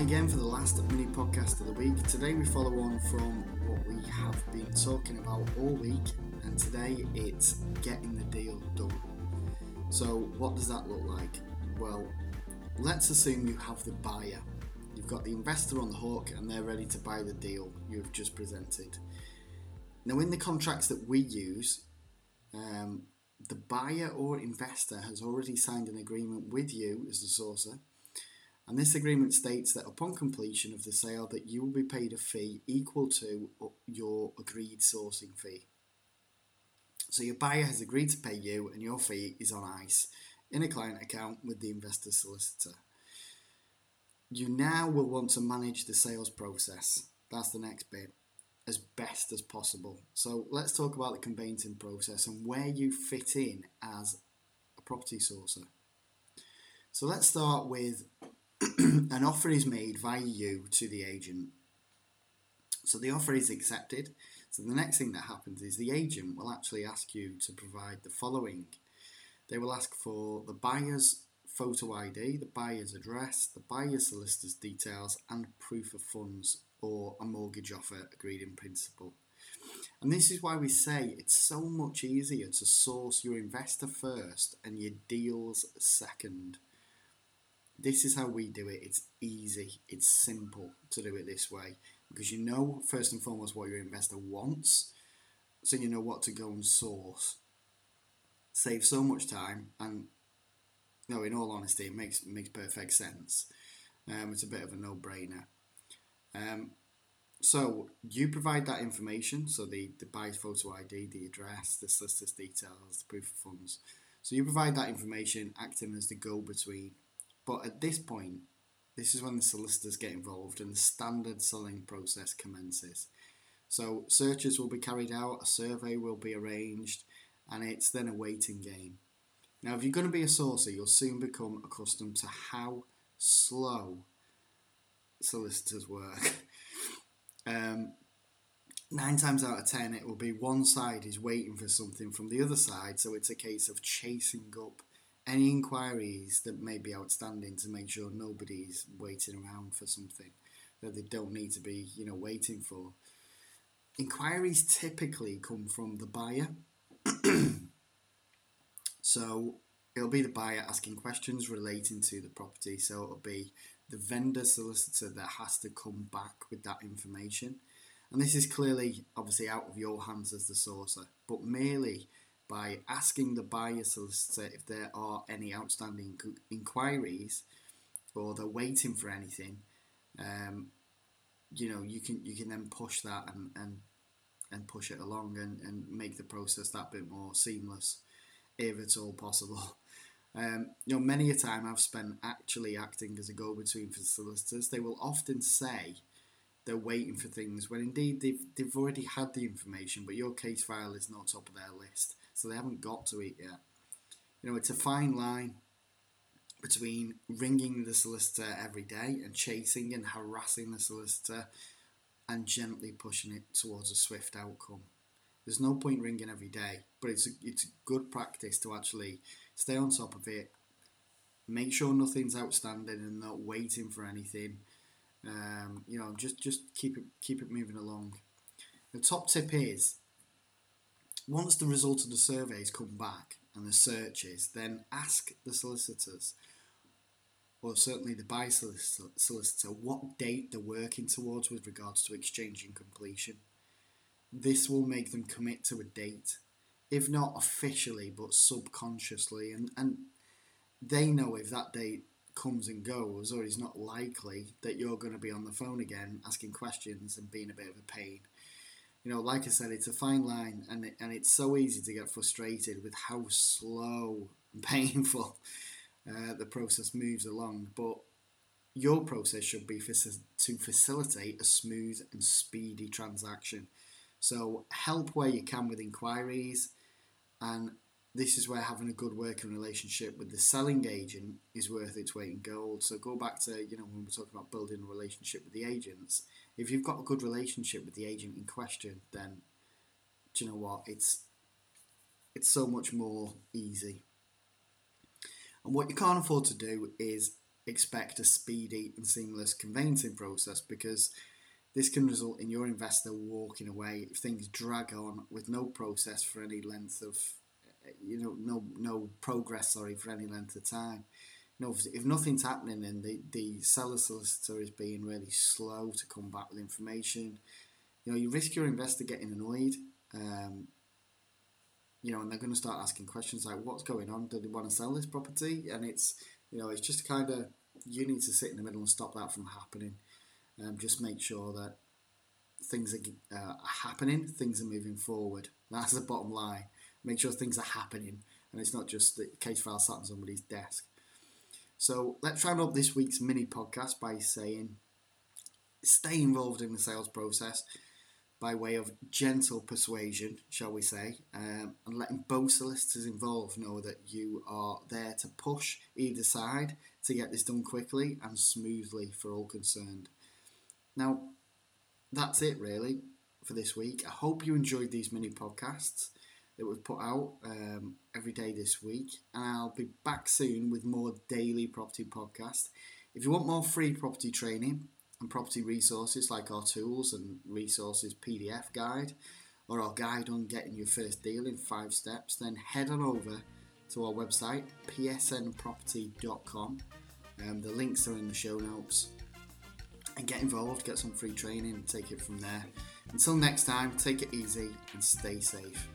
Hi again for the last mini podcast of the week. Today we follow on from what we have been talking about all week, and today it's getting the deal done. So, what does that look like? Well, let's assume you have the buyer. You've got the investor on the hook and they're ready to buy the deal you've just presented. Now, in the contracts that we use, um, the buyer or investor has already signed an agreement with you as the sourcer and this agreement states that upon completion of the sale that you will be paid a fee equal to your agreed sourcing fee. So your buyer has agreed to pay you and your fee is on ice in a client account with the investor solicitor. You now will want to manage the sales process. That's the next bit as best as possible. So let's talk about the conveyancing process and where you fit in as a property sourcer. So let's start with an offer is made via you to the agent. So the offer is accepted. So the next thing that happens is the agent will actually ask you to provide the following. They will ask for the buyer's photo ID, the buyer's address, the buyer's solicitor's details, and proof of funds or a mortgage offer agreed in principle. And this is why we say it's so much easier to source your investor first and your deals second. This is how we do it. It's easy, it's simple to do it this way because you know, first and foremost, what your investor wants, so you know what to go and source. Save so much time, and no, in all honesty, it makes makes perfect sense. Um, it's a bit of a no brainer. Um, so you provide that information, so the, the buyer's photo ID, the address, the solicitor's details, the proof of funds. So you provide that information, acting as the go-between but at this point, this is when the solicitors get involved and the standard selling process commences. So searches will be carried out, a survey will be arranged, and it's then a waiting game. Now, if you're going to be a sourcer, you'll soon become accustomed to how slow solicitors work. um, nine times out of ten, it will be one side is waiting for something from the other side, so it's a case of chasing up any inquiries that may be outstanding to make sure nobody's waiting around for something that they don't need to be, you know, waiting for. Inquiries typically come from the buyer. so it'll be the buyer asking questions relating to the property. So it'll be the vendor solicitor that has to come back with that information. And this is clearly, obviously, out of your hands as the sourcer, but merely by asking the buyer solicitor if there are any outstanding inquiries or they're waiting for anything. Um, you know, you can you can then push that and and, and push it along and, and make the process that bit more seamless, if it's all possible. Um, you know, many a time I've spent actually acting as a go-between for solicitors. They will often say they're waiting for things when indeed they've they've already had the information, but your case file is not top of their list so they haven't got to it yet. You know, it's a fine line between ringing the solicitor every day and chasing and harassing the solicitor and gently pushing it towards a swift outcome. There's no point ringing every day, but it's a, it's a good practice to actually stay on top of it, make sure nothing's outstanding and not waiting for anything. Um, you know, just just keep it keep it moving along. The top tip is once the result of the surveys come back and the searches, then ask the solicitors, or certainly the buy solicitor, what date they're working towards with regards to exchange and completion. This will make them commit to a date, if not officially, but subconsciously, and, and they know if that date comes and goes or is not likely that you're going to be on the phone again asking questions and being a bit of a pain you know, like I said, it's a fine line, and and it's so easy to get frustrated with how slow and painful uh, the process moves along. But your process should be to facilitate a smooth and speedy transaction. So help where you can with inquiries, and this is where having a good working relationship with the selling agent is worth its weight in gold. So go back to you know when we're talking about building a relationship with the agents if you've got a good relationship with the agent in question, then do you know what? It's it's so much more easy. And what you can't afford to do is expect a speedy and seamless conveyancing process because this can result in your investor walking away if things drag on with no process for any length of, you know, no no progress. Sorry, for any length of time. You know, if, if nothing's happening and the the seller solicitor is being really slow to come back with information, you know, you risk your investor getting annoyed. Um, you know, and they're going to start asking questions like, "What's going on? Do they want to sell this property?" And it's, you know, it's just kind of you need to sit in the middle and stop that from happening. Um, just make sure that things are, uh, are happening, things are moving forward. That's the bottom line. Make sure things are happening, and it's not just the case file sat on somebody's desk. So let's round up this week's mini podcast by saying, stay involved in the sales process by way of gentle persuasion, shall we say, um, and letting both solicitors involved know that you are there to push either side to get this done quickly and smoothly for all concerned. Now, that's it really for this week. I hope you enjoyed these mini podcasts that we've put out um, every day this week, and I'll be back soon with more daily property podcast. If you want more free property training, and property resources like our tools and resources PDF guide or our guide on getting your first deal in five steps, then head on over to our website psnproperty.com. Um, the links are in the show notes. And get involved, get some free training, take it from there. Until next time, take it easy and stay safe.